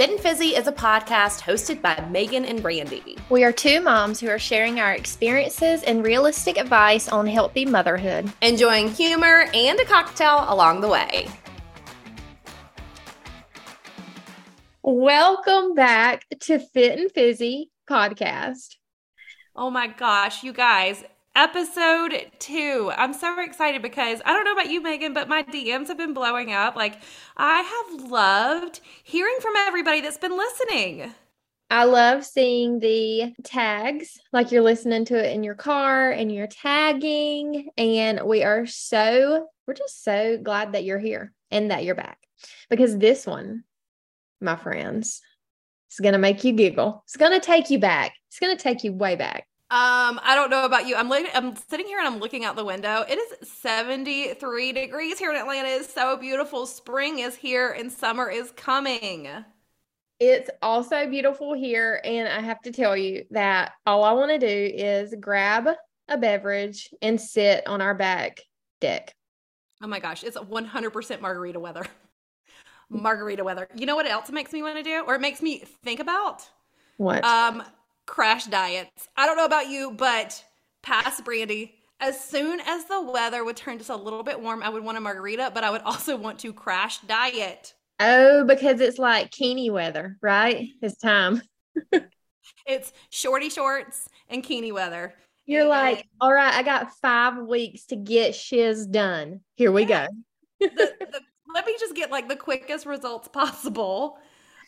Fit and Fizzy is a podcast hosted by Magan and Brandi. We are two moms who are sharing our experiences and realistic advice on healthy motherhood, enjoying humor and a cocktail along the way. Welcome back to Fit and Fizzy podcast. Oh my gosh, you guys, episode two. I'm so excited because I don't know about you, Magan, but my DMs have been blowing up. Like, I have loved hearing from everybody that's been listening. I love seeing the tags, like you're listening to it in your car and you're tagging. And we are so, we're just so glad that you're here and that you're back because this one, my friends, is going to make you giggle. It's going to take you back. It's going to take you way back. Um, I don't know about you. I'm looking, I'm sitting here and I'm looking out the window. It is 73 degrees here in Atlanta. It's so beautiful. Spring is here and summer is coming. It's also beautiful here. And I have to tell you that all I want to do is grab a beverage and sit on our back deck. Oh my gosh, it's 100% margarita weather. margarita weather. You know what else it makes me want to do or it makes me think about? What? Um, crash diets. I don't know about you, but pass Brandi, as soon as the weather would turn just a little bit warm, I would want a margarita, but I would also want to crash diet. Oh, because it's like Keeny weather, right? It's time. it's shorty shorts and Keeny weather. You're like, all right, I got five weeks to get shiz done. Here we yeah. go. the, the, let me just get like the quickest results possible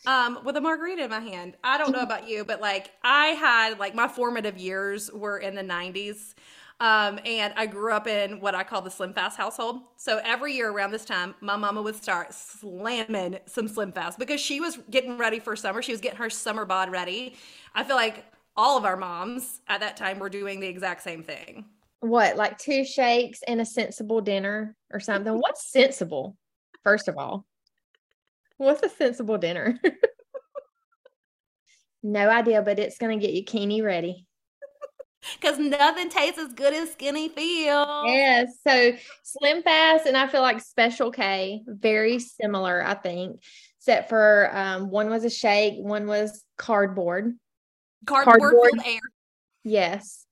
um, with a margarita in my hand. I don't know about you, but like I had like my formative years were in the 90s. Um, and I grew up in what I call the Slim Fast household. So every year around this time, my mama would start slamming some Slim Fast because she was getting ready for summer. She was getting her summer bod ready. I feel like all of our moms at that time were doing the exact same thing. What, like two shakes and a sensible dinner or something? What's sensible, first of all? What's a sensible dinner? no idea, but it's going to get you Keeny ready. Because nothing tastes as good as skinny feels. Yes. So Slim Fast and I feel like Special K, very similar, I think, except for um, one was a shake, one was cardboard. Cardboard, cardboard. air. Yes.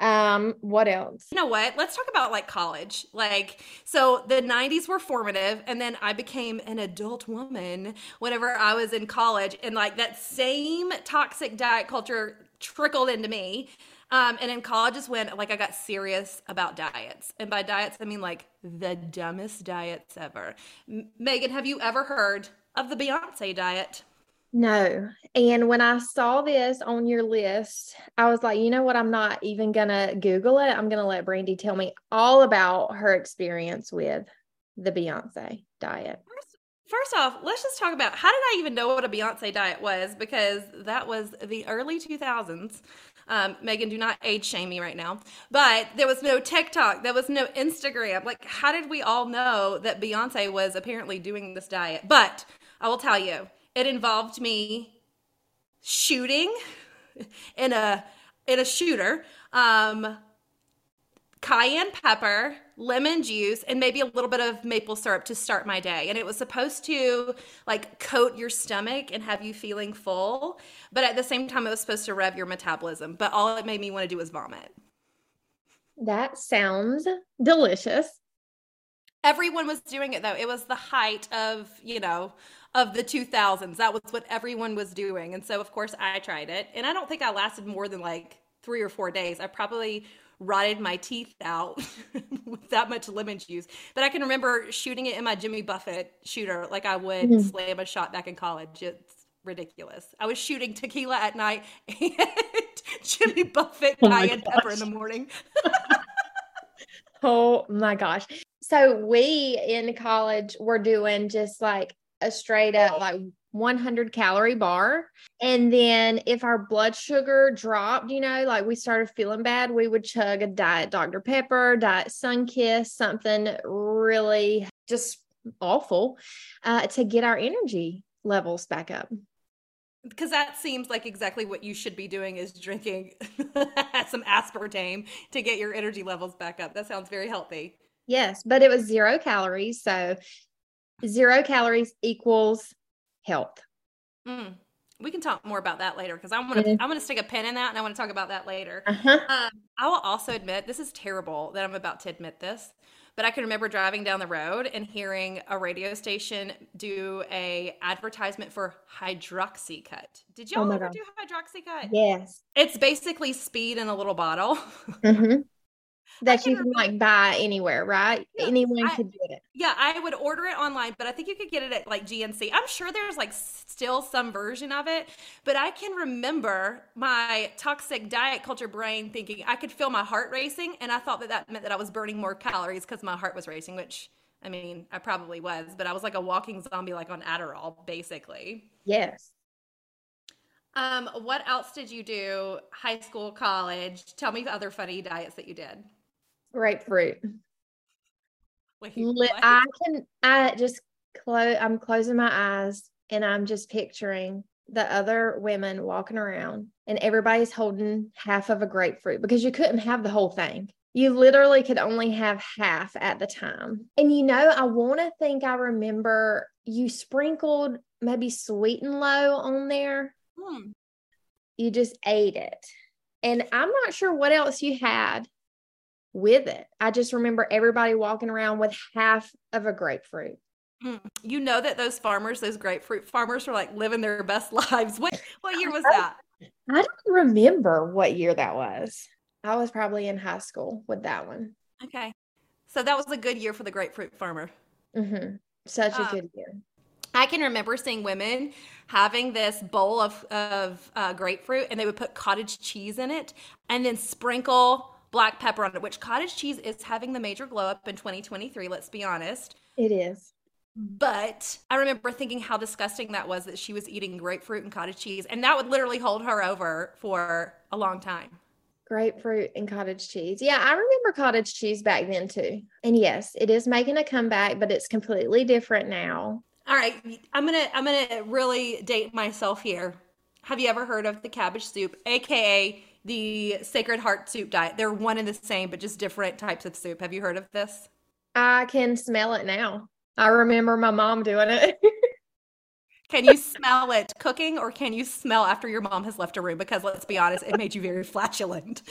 Um, what else? You know what? Let's talk about like college. Like, so the 90s were formative, and then I became an adult woman whenever I was in college, and like that same toxic diet culture trickled into me. Um, and in college is when like I got serious about diets, and by diets I mean like the dumbest diets ever. M- Magan, have you ever heard of the Beyonce diet? No. And when I saw this on your list, I was like, you know what? I'm not even going to Google it. I'm going to let Brandi tell me all about her experience with the Beyonce diet. First, first off, let's just talk about how did I even know what a Beyonce diet was? Because that was the early 2000s. Um, Magan, do not age shame me right now. But there was no TikTok, there was no Instagram. Like, how did we all know that Beyonce was apparently doing this diet? But I will tell you, it involved me shooting in a in a shooter um cayenne pepper lemon juice and maybe a little bit of maple syrup to start my day. And it was supposed to like coat your stomach and have you feeling full but at the same time it was supposed to rev your metabolism but all it made me want to do was vomit. That sounds delicious. Everyone was doing it though. It was the height of you know of the 2000s. That was what everyone was doing. And so, of course, I tried it. And I don't think I lasted more than like three or four days. I probably rotted my teeth out with that much lemon juice. But I can remember shooting it in my Jimmy Buffett shooter like I would mm-hmm. slam a shot back in college. It's ridiculous. I was shooting tequila at night and Jimmy Buffett oh cayenne pepper in the morning. oh my gosh. So we in college were doing just like a straight up like 100 calorie bar. And then if our blood sugar dropped, you know, like we started feeling bad, we would chug a diet Dr. Pepper, diet Sunkist, something really just awful uh, to get our energy levels back up. Because that seems like exactly what you should be doing is drinking some aspartame to get your energy levels back up. That sounds very healthy. Yes, but it was zero calories. So zero calories equals health. Mm. We can talk more about that later because I'm gonna Mhm. I'm gonna stick a pin in that and I want to talk about that later. Uh-huh. Um, I will also admit this is terrible that I'm about to admit this, but I can remember driving down the road and hearing a radio station do a advertisement for Hydroxycut. Did y'all Oh ever God. do Hydroxycut? Yes. It's basically speed in a little bottle. hmm That you can remember- like buy anywhere, right? Yeah, Anyone I- could get it. yeah, I would order it online, but I think you could get it at like GNC. I'm sure there's like still some version of it, but I can remember my toxic diet culture brain thinking I could feel my heart racing, and I thought that that meant that I was burning more calories because my heart was racing, which I mean, I probably was, but I was like a walking zombie, like on Adderall, basically. Yes. Um, what else did you do? High school, college? Tell me the other funny diets that you did. Grapefruit. Wait, what? I can I just close I'm closing my eyes and I'm just picturing the other women walking around and everybody's holding half of a grapefruit because you couldn't have the whole thing. You literally could only have half at the time. And you know, I want to think I remember you sprinkled maybe sweet and low on there. Hmm. You just ate it. And I'm not sure what else you had with it. I just remember everybody walking around with half of a grapefruit. Mm. You know that those farmers, those grapefruit farmers, were like living their best lives. What what year was that? I don't remember what year that was. I was probably in high school with that one. Okay, so that was a good year for the grapefruit farmer. hmm Such a Uh, good year. I can remember seeing women having this bowl of of uh, grapefruit, and they would put cottage cheese in it, and then sprinkle black pepper on it. Which cottage cheese is having the major glow up in 2023. Let's be honest. It is. But I remember thinking how disgusting that was that she was eating grapefruit and cottage cheese, and that would literally hold her over for a long time. Grapefruit and cottage cheese. Yeah, I remember cottage cheese back then too. And yes, it is making a comeback, but it's completely different now. All right, I'm gonna I'm gonna really date myself here. Have you ever heard of the cabbage soup, aka the Sacred Heart soup diet? They're one and the same, but just different types of soup. Have you heard of this? I can smell it now. I remember my mom doing it. Can you smell it cooking, or can you smell after your mom has left a room? Because let's be honest, it made you very flatulent.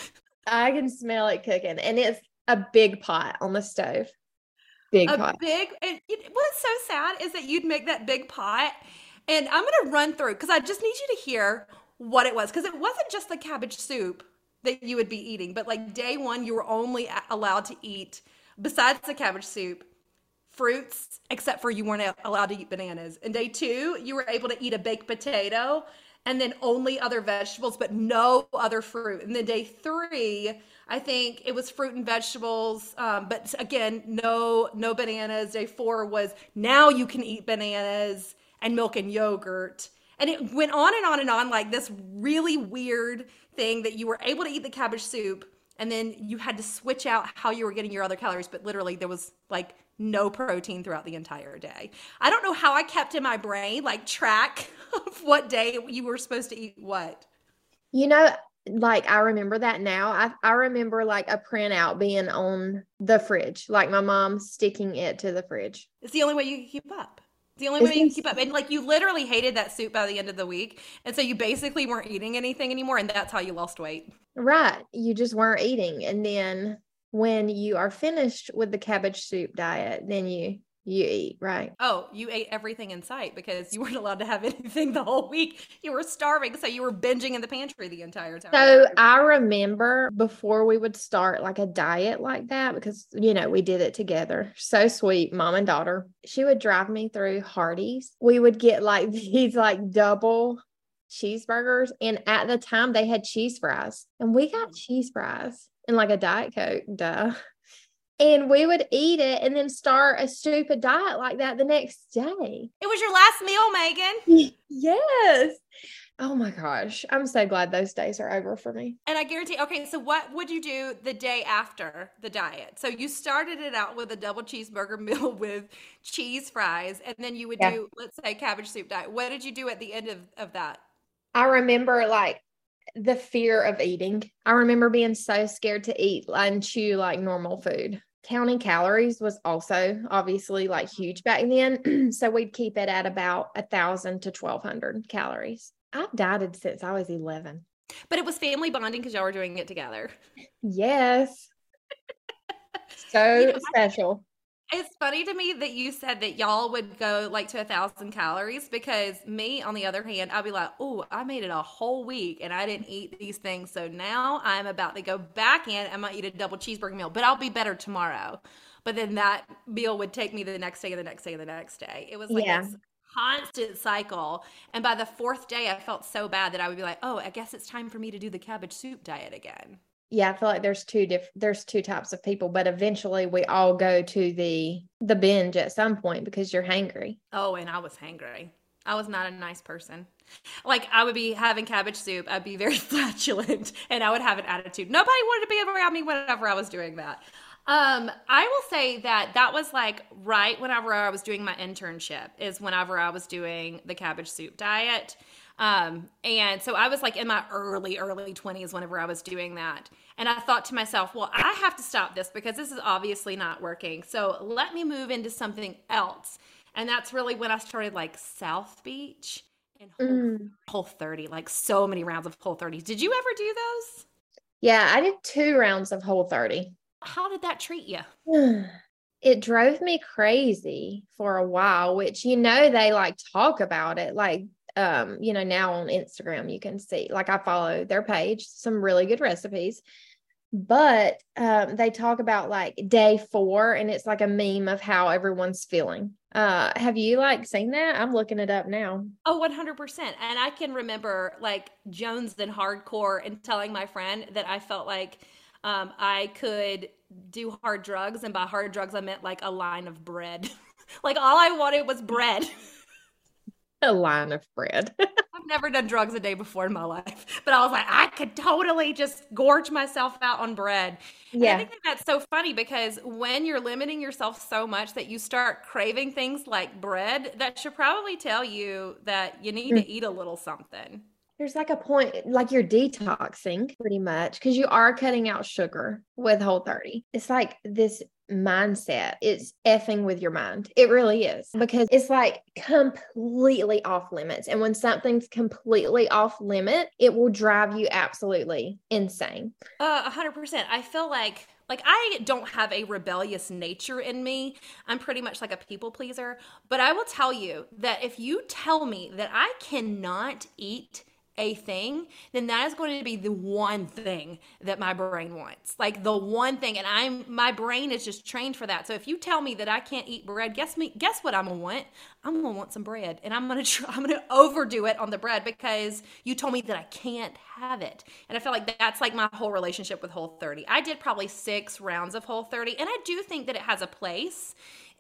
I can smell it cooking, and it's a big pot on the stove. Big a pot. big and it, what's so sad is that you'd make that big pot and i'm going to run through because i just need you to hear what it was. Because it wasn't just the cabbage soup that you would be eating but like day one you were only allowed to eat besides the cabbage soup fruits except for you weren't allowed to eat bananas. And day two you were able to eat a baked potato and then only other vegetables but no other fruit. And then day three i think it was fruit and vegetables um, but again no no bananas. Day four was now you can eat bananas and milk and yogurt and it went on and on and on like this really weird thing that you were able to eat the cabbage soup and then you had to switch out how you were getting your other calories but literally there was like no protein throughout the entire day i don't know how i kept in my brain like track of what day you were supposed to eat what You know, like I remember that now. I, I remember like a printout being on the fridge, like my mom sticking it to the fridge. it's the only way you can keep up the only way you can keep up and like you literally hated that soup by the end of the week and so you basically weren't eating anything anymore and that's how you lost weight Right. You just weren't eating. And then when you are finished with the cabbage soup diet, then you you eat, right? Oh, you ate everything in sight because you weren't allowed to have anything the whole week. You were starving, so you were binging in the pantry the entire time. So I remember before we would start like a diet like that, because, you know, we did it together. So sweet, mom and daughter. She would drive me through Hardee's. We would get like these like double cheeseburgers. And at the time, they had cheese fries. And we got cheese fries and like a Diet Coke, duh. And we would eat it and then start a stupid diet like that the next day. it was your last meal, Magan. Yes. Oh my gosh. I'm so glad those days are over for me. And I guarantee, okay, so what would you do the day after the diet? So you started it out with a double cheeseburger meal with cheese fries, and then you would Yeah. do, let's say, cabbage soup diet. What did you do at the end of, of that? I remember like the fear of eating. I remember being so scared to eat and chew like normal food. counting calories was also obviously like huge back then. so we'd keep it at about a thousand to twelve hundred calories. I've dieted since I was eleven. But it was family bonding because y'all were doing it together. Yes. so you know, special. It's funny to me that you said that y'all would go like to a thousand calories because me, on the other hand, I'd be like, oh, I made it a whole week and I didn't eat these things. So now I'm about to go back in. And I might eat a double cheeseburger meal, but I'll be better tomorrow. But then that meal would take me the next day and the next day and the next day. It was like yeah. this constant cycle. And by the fourth day, I felt so bad that I would be like, oh, I guess it's time for me to do the cabbage soup diet again yeah i feel like there's two different there's two types of people but eventually we all go to the the binge at some point because you're hangry. Oh and i was hangry. I was not a nice person. Like i would be having cabbage soup i'd be very flatulent and i would have an attitude. Nobody wanted to be around me whenever i was doing that. Um, I will say that that was like right whenever I was doing my internship is whenever I was doing the cabbage soup diet. Um, and so I was like in my early, early 20s whenever I was doing that. And I thought to myself, well, I have to stop this because this is obviously not working. So let me move into something else. And that's really when I started like South Beach and Whole, mm. Whole 30, like so many rounds of Whole 30s. Did you ever do those? Yeah, I did two rounds of Whole 30. How did that treat you? it drove me crazy for a while, which you know they like talk about it. Like um, you know, now on Instagram, you can see, like, I follow their page, some really good recipes. But um, they talk about like day four, and it's like a meme of how everyone's feeling. Uh, have you like seen that? I'm looking it up now. Oh, 100%. And I can remember like Jones and hardcore and telling my friend that I felt like um, I could do hard drugs. And by hard drugs, I meant like a line of bread. like all I wanted was bread. a line of bread. I've never done drugs a day before in my life, but I was like, I could totally just gorge myself out on bread. Yeah. And I think that that's so funny because when you're limiting yourself so much that you start craving things like bread, that should probably tell you that you need mm. to eat a little something. There's like a point, like you're detoxing pretty much because you are cutting out sugar with Whole 30. It's like this mindset is effing with your mind. It really is because it's like completely off limits. And when something's completely off limit, it will drive you absolutely insane. Uh, 100%. I feel like like I don't have a rebellious nature in me. I'm pretty much like a people pleaser, but I will tell you that if you tell me that I cannot eat a thing, then that is going to be the one thing that my brain wants. Like the one thing and I'm my brain is just trained for that. So if you tell me that I can't eat bread, guess me guess what I'm going to want? I'm going to want some bread and I'm going to try I'm going to overdo it on the bread because you told me that I can't have it. And I feel like that's like my whole relationship with Whole 30. I did probably 6 rounds of Whole 30 and I do think that it has a place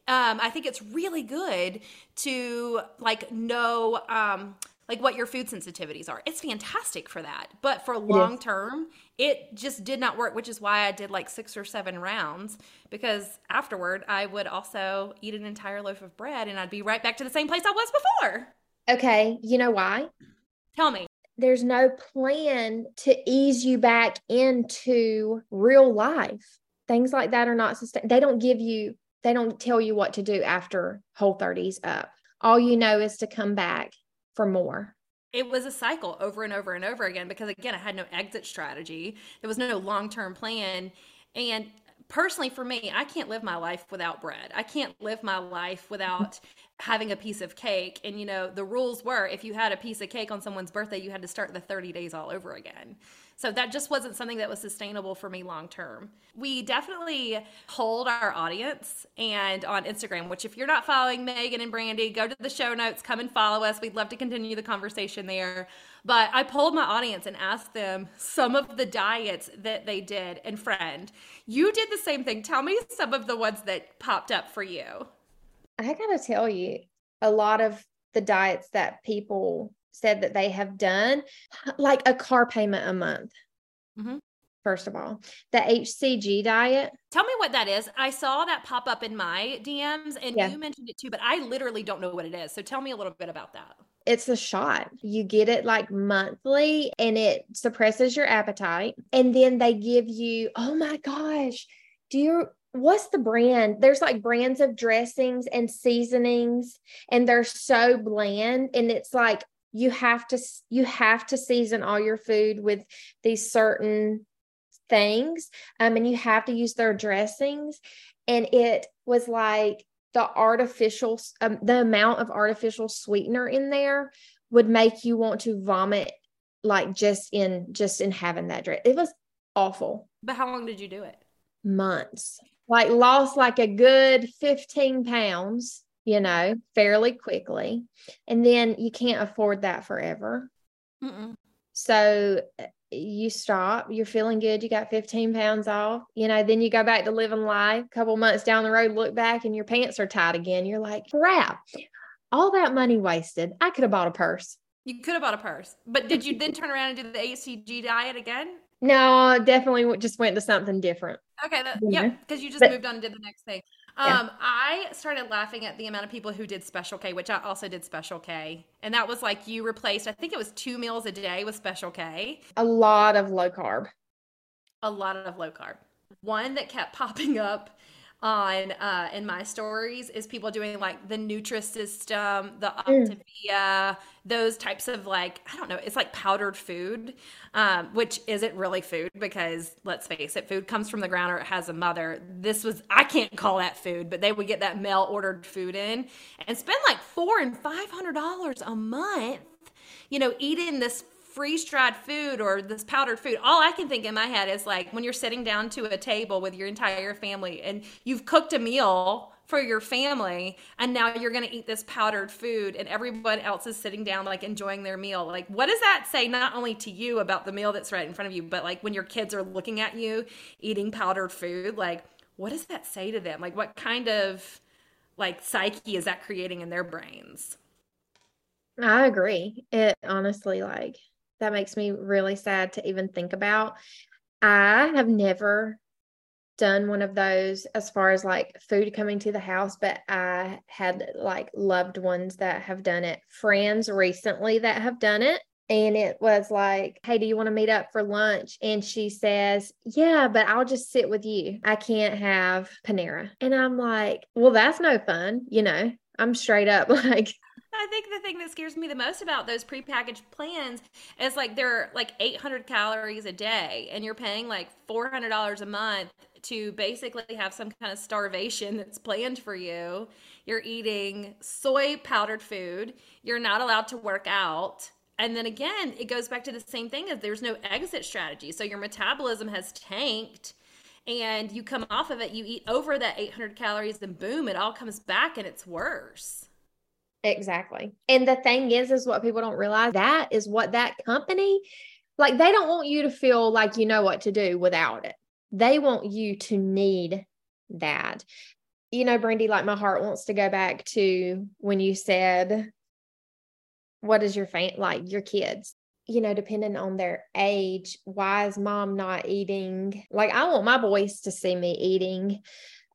um, I think it's really good to like know um, like what your food sensitivities are. It's fantastic for that. But for long term, it just did not work, which is why I did like six or seven rounds because afterward I would also eat an entire loaf of bread and I'd be right back to the same place I was before. Okay. You know why? Tell me. There's no plan to ease you back into real life. Things like that are not sustain. They don't give you, they don't tell you what to do after whole 30s up. All you know is to come back for more. It was a cycle over and over and over again because again i had no exit strategy. There was no long-term plan. And personally for me i can't live my life without bread. I can't live my life without having a piece of cake. And you know the rules were if you had a piece of cake on someone's birthday you had to start the 30 days all over again so that just wasn't something that was sustainable for me long term. We definitely hold our audience and on Instagram, which if you're not following Magan and Brandi, go to the show notes, come and follow us. We'd love to continue the conversation there. But I polled my audience and asked them some of the diets that they did. And friend, you did the same thing. Tell me some of the ones that popped up for you. I gotta tell you, a lot of the diets that people said that they have done, like a car payment a month. Mm-hmm. First of all, the HCG diet. Tell me what that is. I saw that pop up in my DMs and yeah. you mentioned it too, but I literally don't know what it is. So tell me a little bit about that. It's a shot. You get it like monthly and it suppresses your appetite. And then they give you, oh my gosh, do you what's the brand? There's like brands of dressings and seasonings, and they're so bland. And it's like you have to you have to season all your food with these certain things. Um, and you have to use their dressings. And it was like the artificial um, the amount of artificial sweetener in there would make you want to vomit like just in just in having that dress. It was awful. But how long did you do it? Months. Like lost like a good 15 pounds, you know, fairly quickly. And then you can't afford that forever. Mm-mm. So eh, you stop, you're feeling good, you got 15 pounds off, you know, then you go back to living life. A couple months down the road, look back and your pants are tight again. You're like, crap, all that money wasted. I could have bought a purse. You could have bought a purse, but did you then turn around and do the HCG diet again? No, definitely just went to something different. Okay, that, yeah, because you just but, moved on and did the next thing. Um, yeah. I started laughing at the amount of people who did Special K, which I also did Special K, and that was like you replaced. I think it was two meals a day with Special K. A lot of low carb. A lot of low carb. One that kept popping up on uh, in my stories is people doing like the Nutrisystem, the mm. Optavia, mm. those types of like I don't know, it's like powdered food, um, which isn't really food because let's face it, food comes from the ground or it has a mother. This was I can't call that food, but they would get that mail ordered food in and spend like four and five hundred dollars a month, you know, eating this freeze dried food or this powdered food, all I can think in my head is like when you're sitting down to a table with your entire family and you've cooked a meal for your family and now you're going to eat this powdered food and everyone else is sitting down like enjoying their meal like what does that say not only to you about the meal that's right in front of you but like when your kids are looking at you eating powdered food like what does that say to them? Like what kind of like psyche is that creating in their brains? I agree. It honestly like that makes me really sad to even think about. I have never done one of those as far as like food coming to the house, but I had like loved ones that have done it, friends recently that have done it. And it was like, hey, do you want to meet up for lunch? And she says, yeah, but I'll just sit with you. I can't have Panera. And I'm like, well, that's no fun. You know, I'm straight up like, I think the thing that scares me the most about those prepackaged plans is like they're like 800 calories a day, and you're paying like $400 a month to basically have some kind of starvation that's planned for you. You're eating soy powdered food. You're not allowed to work out. And then again, it goes back to the same thing as there's no exit strategy. So your metabolism has tanked and you come off of it, you eat over that 800 calories, and boom, it all comes back and it's worse. Exactly. And the thing is, is what people don't realize that is what that company, like, they don't want you to feel like you know what to do without it. They want you to need that. You know, Brandi, like my heart wants to go back to when you said, what is your fan like your kids? You know, depending on their age, why is mom not eating? Like, I want my boys to see me eating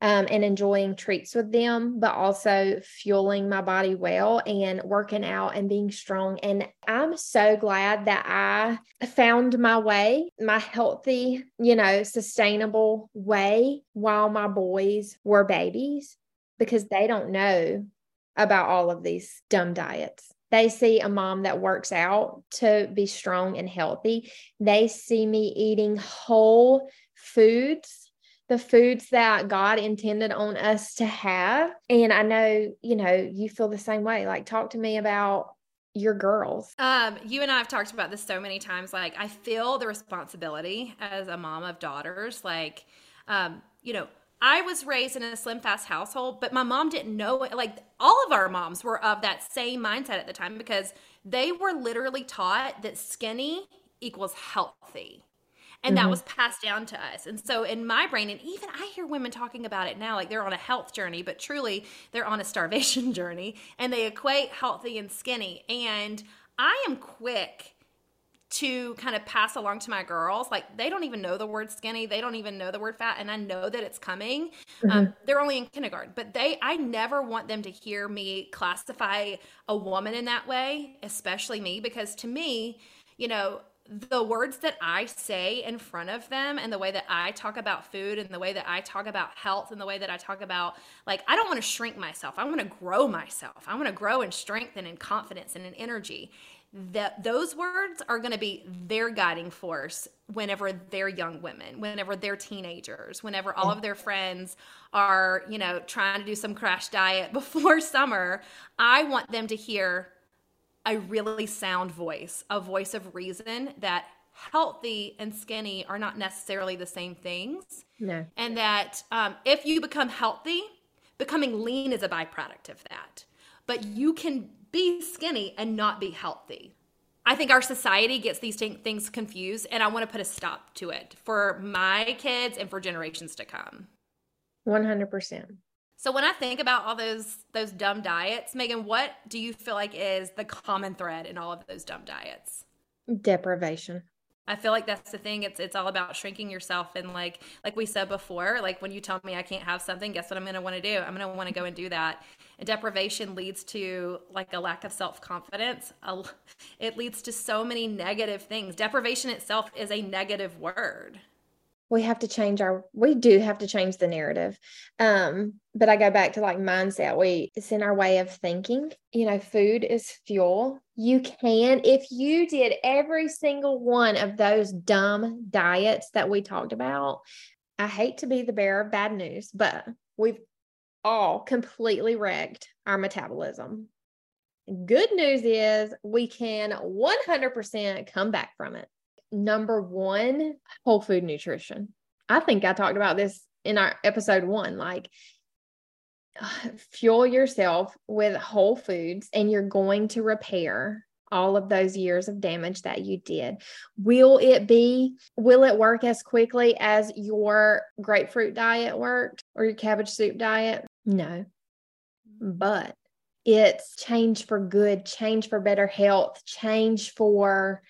um, and enjoying treats with them, but also fueling my body well and working out and being strong. And I'm so glad that I found my way, my healthy, you know, sustainable way while my boys were babies because they don't know about all of these dumb diets. They see a mom that works out to be strong and healthy. They see me eating whole foods the foods that God intended on us to have. And I know, you know, you feel the same way. Like, talk to me about your girls. Um, you and I have talked about this so many times. Like, I feel the responsibility as a mom of daughters. Like, um, you know, I was raised in a slim fast household, but my mom didn't know it. Like, all of our moms were of that same mindset at the time because they were literally taught that skinny equals healthy and mm-hmm. that was passed down to us and so in my brain and even i hear women talking about it now like they're on a health journey but truly they're on a starvation journey and they equate healthy and skinny and i am quick to kind of pass along to my girls like they don't even know the word skinny they don't even know the word fat and i know that it's coming mm-hmm. um, they're only in kindergarten but they i never want them to hear me classify a woman in that way especially me because to me you know the words that I say in front of them and the way that I talk about food and the way that I talk about health and the way that I talk about like I don't want to shrink myself. I want to grow myself. I want to grow in strength and in confidence and in energy. That those words are going to be their guiding force whenever they're young women, whenever they're teenagers, whenever all of their friends are, you know, trying to do some crash diet before summer. I want them to hear a really sound voice, a voice of reason that healthy and skinny are not necessarily the same things. No. And that um, if you become healthy, becoming lean is a byproduct of that. But you can be skinny and not be healthy. I think our society gets these things confused, and I want to put a stop to it for my kids and for generations to come. 100%. So when I think about all those those dumb diets, Magan, what do you feel like is the common thread in all of those dumb diets? Deprivation. I feel like that's the thing. It's it's all about shrinking yourself and like like we said before, like when you tell me I can't have something, guess what I'm gonna want to do? I'm gonna want to go and do that. And deprivation leads to like a lack of self confidence. It leads to so many negative things. Deprivation itself is a negative word we have to change our we do have to change the narrative. Um but i go back to like mindset. We it's in our way of thinking. You know food is fuel. You can if you did every single one of those dumb diets that we talked about i hate to be the bearer of bad news but we've all completely wrecked our metabolism. Good news is we can 100% come back from it number one, whole food nutrition. I think I talked about this in our episode one. Like, uh, fuel yourself with whole foods, and you're going to repair all of those years of damage that you did. Will it be, will it work as quickly as your grapefruit diet worked or your cabbage soup diet? No. But it's change for good, change for better health, change for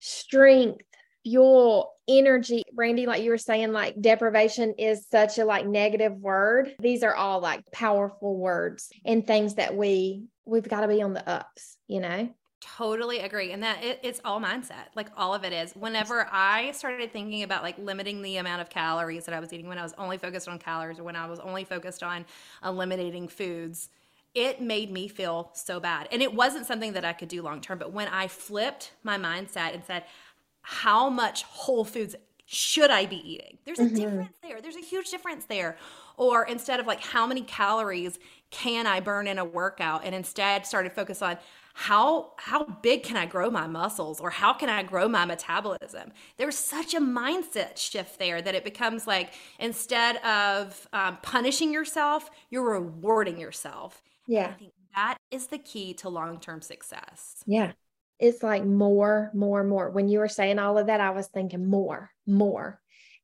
strength, fuel, energy. Brandi, like you were saying, like deprivation is such a like negative word. These are all like powerful words and things that we we've got to be on the ups, you know? Totally agree. And that it, it's all mindset. Like all of it is. Whenever I started thinking about like limiting the amount of calories that I was eating, when I was only focused on calories or when I was only focused on eliminating foods, it made me feel so bad. And it wasn't something that I could do long term. But when I flipped my mindset and said, how much whole foods should I be eating? There's a mm-hmm. difference there. There's a huge difference there. Or instead of like, how many calories can I burn in a workout? And instead started focus on how how big can I grow my muscles or how can I grow my metabolism? There's such a mindset shift there that it becomes like instead of um, punishing yourself, you're rewarding yourself. Yeah. I think that is the key to long term success. Yeah. It's like more, more, more. When you were saying all of that, I was thinking more, more,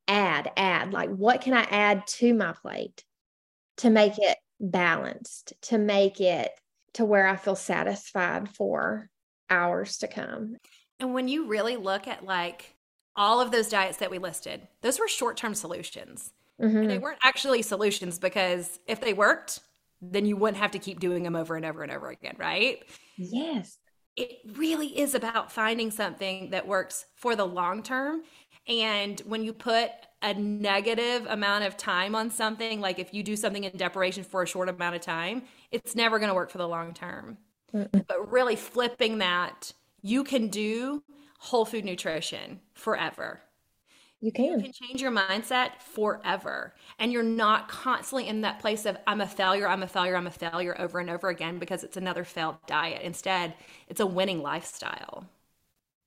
add, add. Like, what can I add to my plate to make it balanced, to make it to where I feel satisfied for hours to come? And when you really look at like all of those diets that we listed, those were short term solutions. Mm-hmm. they weren't actually solutions because if they worked, then you wouldn't have to keep doing them over and over and over again, right? Yes. It really is about finding something that works for the long term. And when you put a negative amount of time on something, like if you do something in deprivation for a short amount of time, it's never going to work for the long term. But really flipping that, you can do whole food nutrition forever. You can. You can change your mindset forever. And you're not constantly in that place of, I'm a failure, I'm a failure, I'm a failure over and over again because it's another failed diet. Instead, it's a winning lifestyle.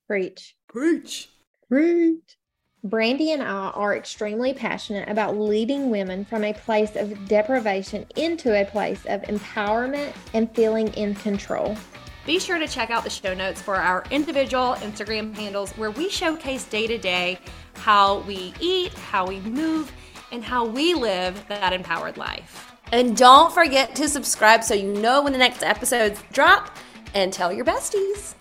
Preach. Preach. Preach. Brandi and I are extremely passionate about leading women from a place of deprivation into a place of empowerment and feeling in control. Be sure to check out the show notes for our individual Instagram handles where we showcase day to day how we eat, how we move, and how we live that empowered life. And don't forget to subscribe so you know when the next episodes drop and tell your besties.